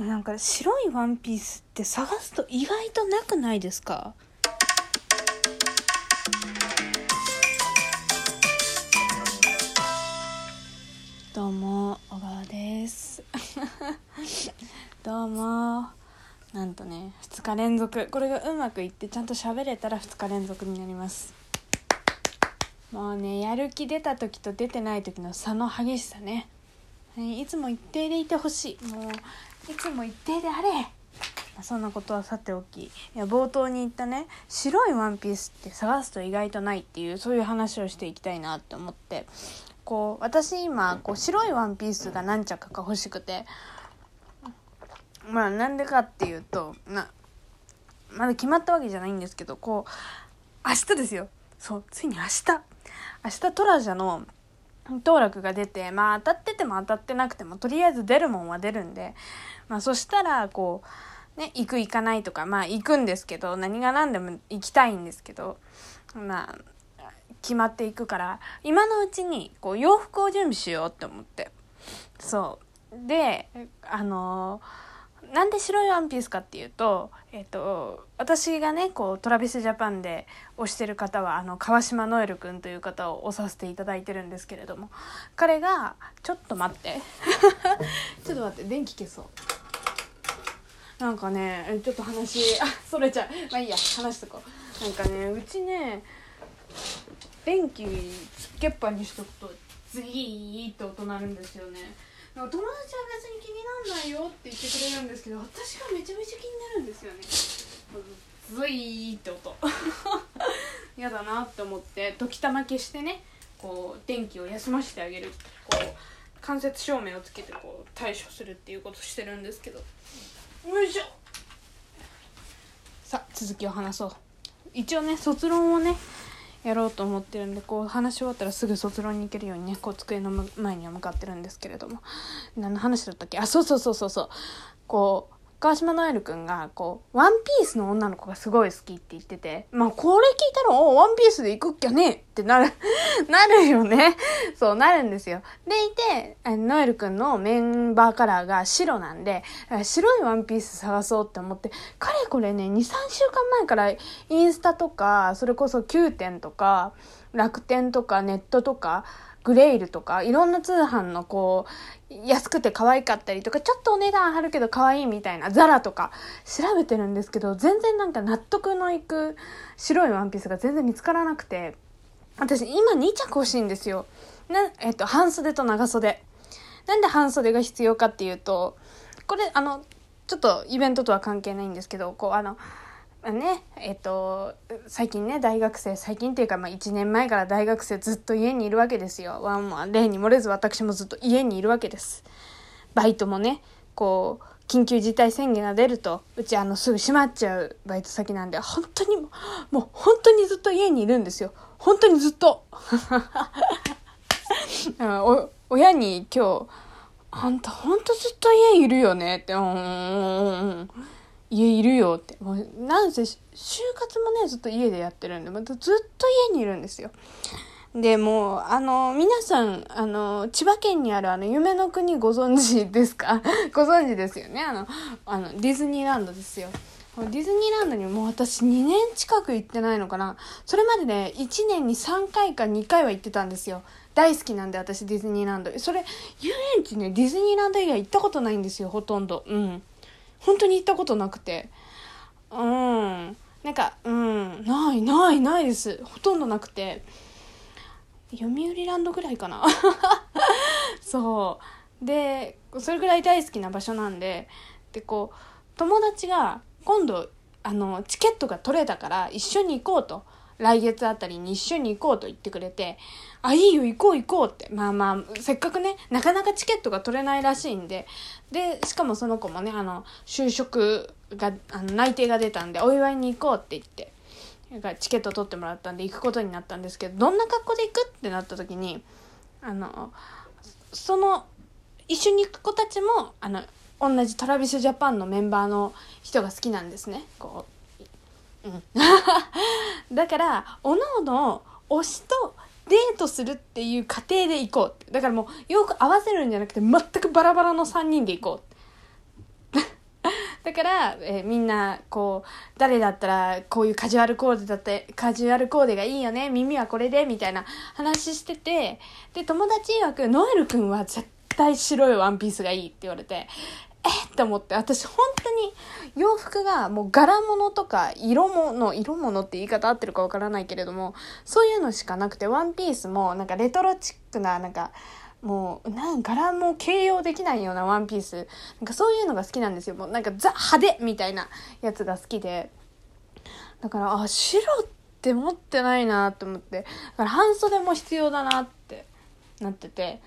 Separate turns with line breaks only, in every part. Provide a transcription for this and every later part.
なんか白いワンピースって探すと意外となくないですか？どうも小川です。どうもなんとね2日連続。これがうまくいってちゃんと喋れたら2日連続になります。もうねやる気出た時と出てない時の差の激しさね。いつも一定でいてほしい。もういつも一定であれ。そんなことはさておき。いや冒頭に言ったね。白いワンピースって探すと意外とないっていうそういう話をしていきたいなって思って。こう私今こう白いワンピースが何着か欲しくて。まあなんでかっていうとなまだ決まったわけじゃないんですけどこう明日ですよ。そうついに明日。明日トラジャの登録が出てまあ当たってても当たってなくてもとりあえず出るもんは出るんで、まあ、そしたらこうね行く行かないとかまあ行くんですけど何が何でも行きたいんですけどまあ決まっていくから今のうちにこう洋服を準備しようって思って。そう。であのーなんで白いワンピースかっていうと、えっ、と、私がね、こう、トラビスジャパンで推してる方は、あの、川島ノエルくんという方を推させていただいてるんですけれども、彼が、ちょっと待って。ちょっと待って、電気消そう。なんかね、ちょっと話、あ、それちゃう。まあいいや、話しとこう。なんかね、うちね、電気つけっぱにしとくと、ズギーって音鳴るんですよね。友達は別に気になんないよって言ってくれるんですけど私がめちゃめちゃ気になるんですよね。ズイーって音。嫌だなって思って時たま消してねこう電気を休ませてあげる。こう間接照明をつけてこう対処するっていうことしてるんですけど。よいしょさあ続きを話そう。一応ね卒論をねやろうと思ってるんでこう話し終わったらすぐ卒論に行けるようにねこう机の前には向かってるんですけれども。何の話だったっけ？あそうそうそうそうそう。こう川島ノエルくんがこうワンピースの女の子がすごい好きって言っててまあこれ聞いたらおワンピースで行くっきゃねってなる なるよね。そうなるんですよ。でいてノエルくんのメンバーカラーが白なんで白いワンピース探そうって思ってかれこれね23週間前からインスタとかそれこそ9点とか楽天とかネットとかグレイルとかいろんな通販のこう安くて可愛かったりとかちょっとお値段張るけど可愛いみたいなザラとか調べてるんですけど全然なんか納得のいく白いワンピースが全然見つからなくて私今2着欲しいんですよ。なえっと半袖と長袖。なんで半袖が必要かっていうとこれあのちょっとイベントとは関係ないんですけどこうあのねえっと最近ね大学生最近っていうか、まあ、1年前から大学生ずっと家にいるわけですよ。まあ、例に漏れず私もずっと家にいるわけです。バイトもねこう緊急事態宣言が出るとうちあのすぐ閉まっちゃうバイト先なんで本当にもう本当にずっと家にいるんですよ本当にずっと お親に今日「あんた本当ずっと家いるよね」って「うんうんうん」家いるよって。もうなんせ就活もねずっと家でやってるんでまたずっと家にいるんですよ。でもうあの皆さんあの千葉県にあるあの夢の国ご存知ですか？ご存知ですよね？あのあのディズニーランドですよ。ディズニーランドにもう私2年近く行ってないのかな？それまでね1年に3回か2回は行ってたんですよ。大好きなんで私ディズニーランド。それ遊園地ねディズニーランド以外行ったことないんですよほとんど。うん。本当に行ったことなくて。うん。なんか、うん。ない、ない、ないです。ほとんどなくて。読売ランドぐらいかな。そう。で、それぐらい大好きな場所なんで、で、こう、友達が今度、あの、チケットが取れたから一緒に行こうと。来月あたりに一緒に行こうと言ってくれて、あ、いいよ、行こう行こうって。まあまあ、せっかくね、なかなかチケットが取れないらしいんで、で、しかもその子もね、あの、就職が、あの、内定が出たんで、お祝いに行こうって言って、チケット取ってもらったんで行くことになったんですけど、どんな格好で行くってなった時に、あの、その、一緒に行く子たちも、あの、同じトラビスジャパンのメンバーの人が好きなんですね。こう、うん。だから、おのおの推しとデートするっていう過程で行こうだからもうよく合わせるんじゃなくて全くバラバラの3人で行こう だから、えーみんなこう誰だったらこういうカジュアルコーデだってカジュアルコーデがいいよね耳はこれでみたいな話しててで友達曰くノエル君は絶対白いワンピースがいいって言われてえっって思って私本当に洋服がもう柄物とか色物色物って言い方合ってるかわからないけれどもそういうのしかなくてワンピースもなんかレトロチックななんかもうなん柄も形容できないようなワンピース。なんかそういうのが好きなんですよ。もうなんかザ派手みたいなやつが好きで。だからあ白って持ってないなと思って。だから半袖も必要だなってなってて。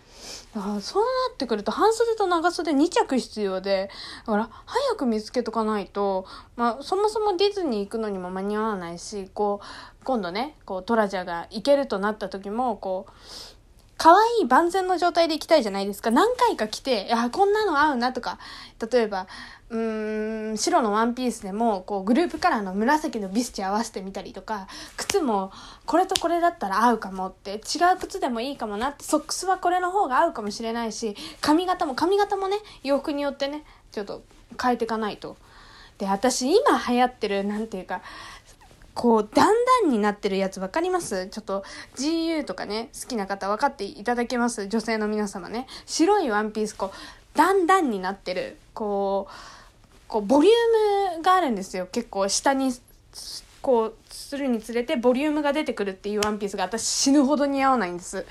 だからそうなってくると半袖と長袖2着必要で。だから早く見つけとかないと、まあ、そもそもディズニー行くのにも間に合わないしこう今度ねこうトラジャーが行けるとなった時もこう可愛い万全の状態で行きたいじゃないですか。何回か来て、あ、こんなの合うなとか、例えば、うーん、白のワンピースでも、こう、グループカラーの紫のビスチ合わせてみたりとか、靴も、これとこれだったら合うかもって、違う靴でもいいかもなって、ソックスはこれの方が合うかもしれないし、髪型も、髪型もね、洋服によってね、ちょっと変えていかないと。で、私、今流行ってる、なんていうか、こう、だんだんになってるやつ分かります？ちょっと GU とかね、好きな方分かっていただけます？女性の皆様ね。白いワンピース、こう、だんだんになってる。こう、こう、ボリュームがあるんですよ。結構下に、こう、するにつれてボリュームが出てくるっていうワンピースが私死ぬほど似合わないんです。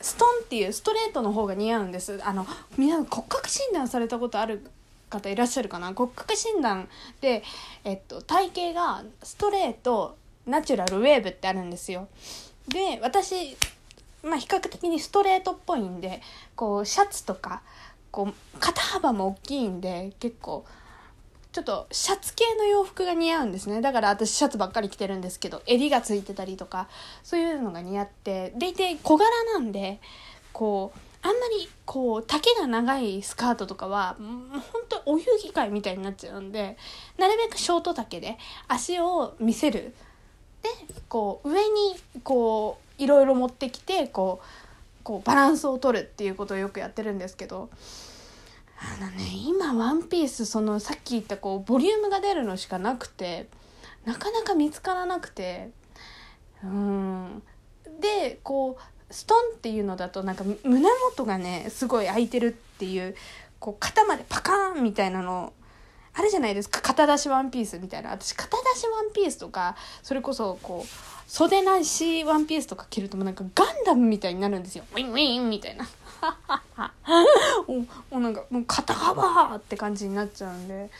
ストンっていうストレートの方が似合うんです。あの、皆さん骨格診断されたことある方いらっしゃるかな？骨格診断で、えっと、体型がストレートナチュラルウェーブってあるんですよ。で私、まあ、比較的にストレートっぽいんでこうシャツとかこう肩幅も大きいんで結構ちょっとシャツ系の洋服が似合うんですね。だから私シャツばっかり着てるんですけど襟がついてたりとかそういうのが似合ってでいて小柄なんでこうあんまりこう丈が長いスカートとかはもう本お遊戯会みたいになっちゃうんでなるべくショート丈で足を見せる。でこう上にこういろいろ持ってきてこうこうバランスを取るっていうことをよくやってるんですけど。あのね今ワンピースそのさっき言ったこうボリュームが出るのしかなくてなかなか見つからなくてうん。でこうストンっていうのだとなんか胸元がねすごい開いてるっていうこう肩までパカーンみたいなのあるじゃないですか。肩出しワンピースみたいな。私肩出しワンピースとかそれこそこう袖なしワンピースとか着るともうなんかガンダムみたいになるんですよ。ウィンウィンみたいな。もうもうなんかもう肩幅って感じになっちゃうんで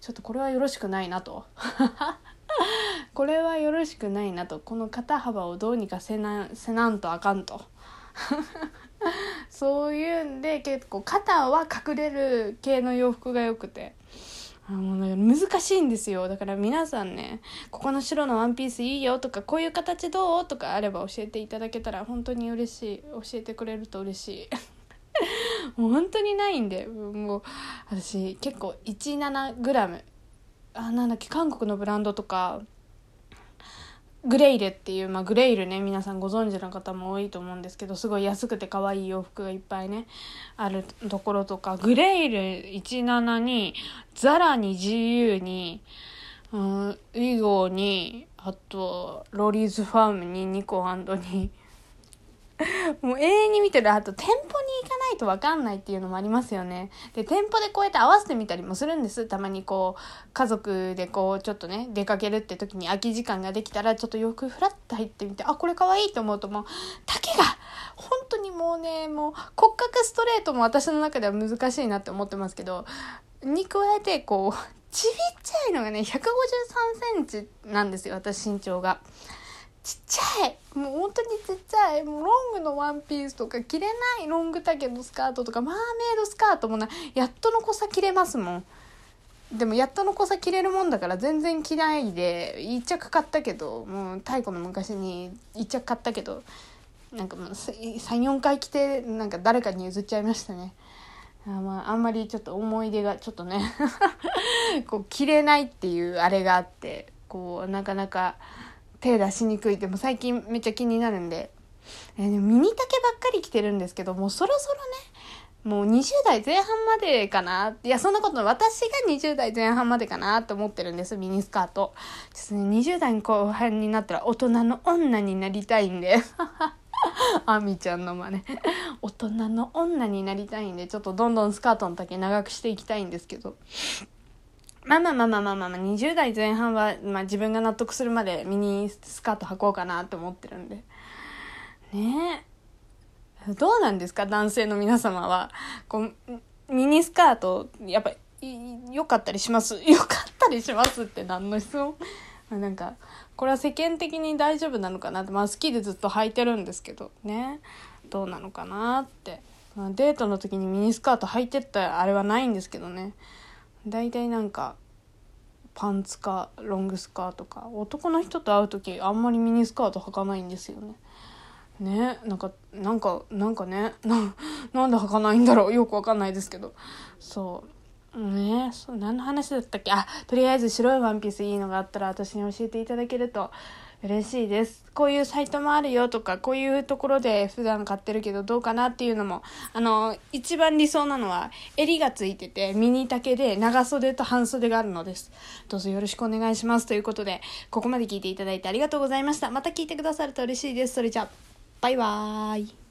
ちょっとこれはよろしくないなと。これはよろしくないなと。この肩幅をどうにかせなせなんとあかんと。そういうんで結構肩は隠れる系の洋服が良くて。あもうね難しいんですよ。だから皆さんねここの白のワンピースいいよとかこういう形どうとかあれば教えていただけたら本当に嬉しい。教えてくれると嬉しい。もう本当にないんで。もう私結構 17g あなんだっけ韓国のブランドとかグレイルっていう、まあ、グレイルね皆さんご存知の方も多いと思うんですけどすごい安くて可愛い洋服がいっぱいねあるところとかグレイル17に ZARA に GU にうんウィゴーにあとロリーズファームにニコにもう永遠に見てる。あと店舗に行かないと分かんないっていうのもありますよね。で店舗でこうやって合わせてみたりもするんです。たまにこう家族でこうちょっとね出かけるって時に空き時間ができたらちょっと洋服フラッと入ってみてあこれ可愛いと思うともう丈が本当にもうねもう骨格ストレートも私の中では難しいなって思ってますけどに加えてこうちびっちゃいのがね1 5 3センチなんですよ私身長が。ちっちゃい。もう本当にちっちゃい。もうロングのワンピースとか着れないロング丈のスカートとかマーメイドスカートもなやっとの濃さ着れますもん。でもやっとの濃さ着れるもんだから全然着ないで一着買ったけどもう太古の昔に一着買ったけどなんかもう34回着てなんか誰かに譲っちゃいましたね。あ,、まあ、あんまりちょっと思い出がちょっとね こう着れないっていうあれがあってこうなかなか手出しにくいっても最近めっちゃ気になるんで、えーでもミニ丈ばっかり着てるんですけどもうそろそろねもう20代前半までかないや、そんなこと私が20代前半までかなと思ってるんです、ミニスカート。ですね、20代後半になったら大人の女になりたいんで。あみちゃんの真似。大人の女になりたいんで、ちょっとどんどんスカートの丈長くしていきたいんですけど。まあまあまあまあまあまあ、まあ、20代前半は、まあ自分が納得するまでミニスカート履こうかなって思ってるんで。ねえ。どうなんですか男性の皆様は。こう、ミニスカート、やっぱ、良かったりします？良かったりしますって何の質問？なんか、これは世間的に大丈夫なのかなって、まあ好きでずっと履いてるんですけどね。どうなのかなって。まあ、デートの時にミニスカート履いてったあれはないんですけどね。大体なんかパンツかロングスカートか男の人と会う時あんまりミニスカート履かないんですよね。ねなんかなんかなんかね ななんで履かないんだろうよくわかんないですけど。そう。ねそう何の話だったっけ？あとりあえず白いワンピースいいのがあったら私に教えていただけると。嬉しいです。こういうサイトもあるよとか、こういうところで普段買ってるけどどうかなっていうのも、あの、一番理想なのは、襟がついてて、ミニ丈で長袖と半袖があるのです。どうぞよろしくお願いします。ということで、ここまで聞いていただいてありがとうございました。また聞いてくださると嬉しいです。それじゃあ、バイバーイ。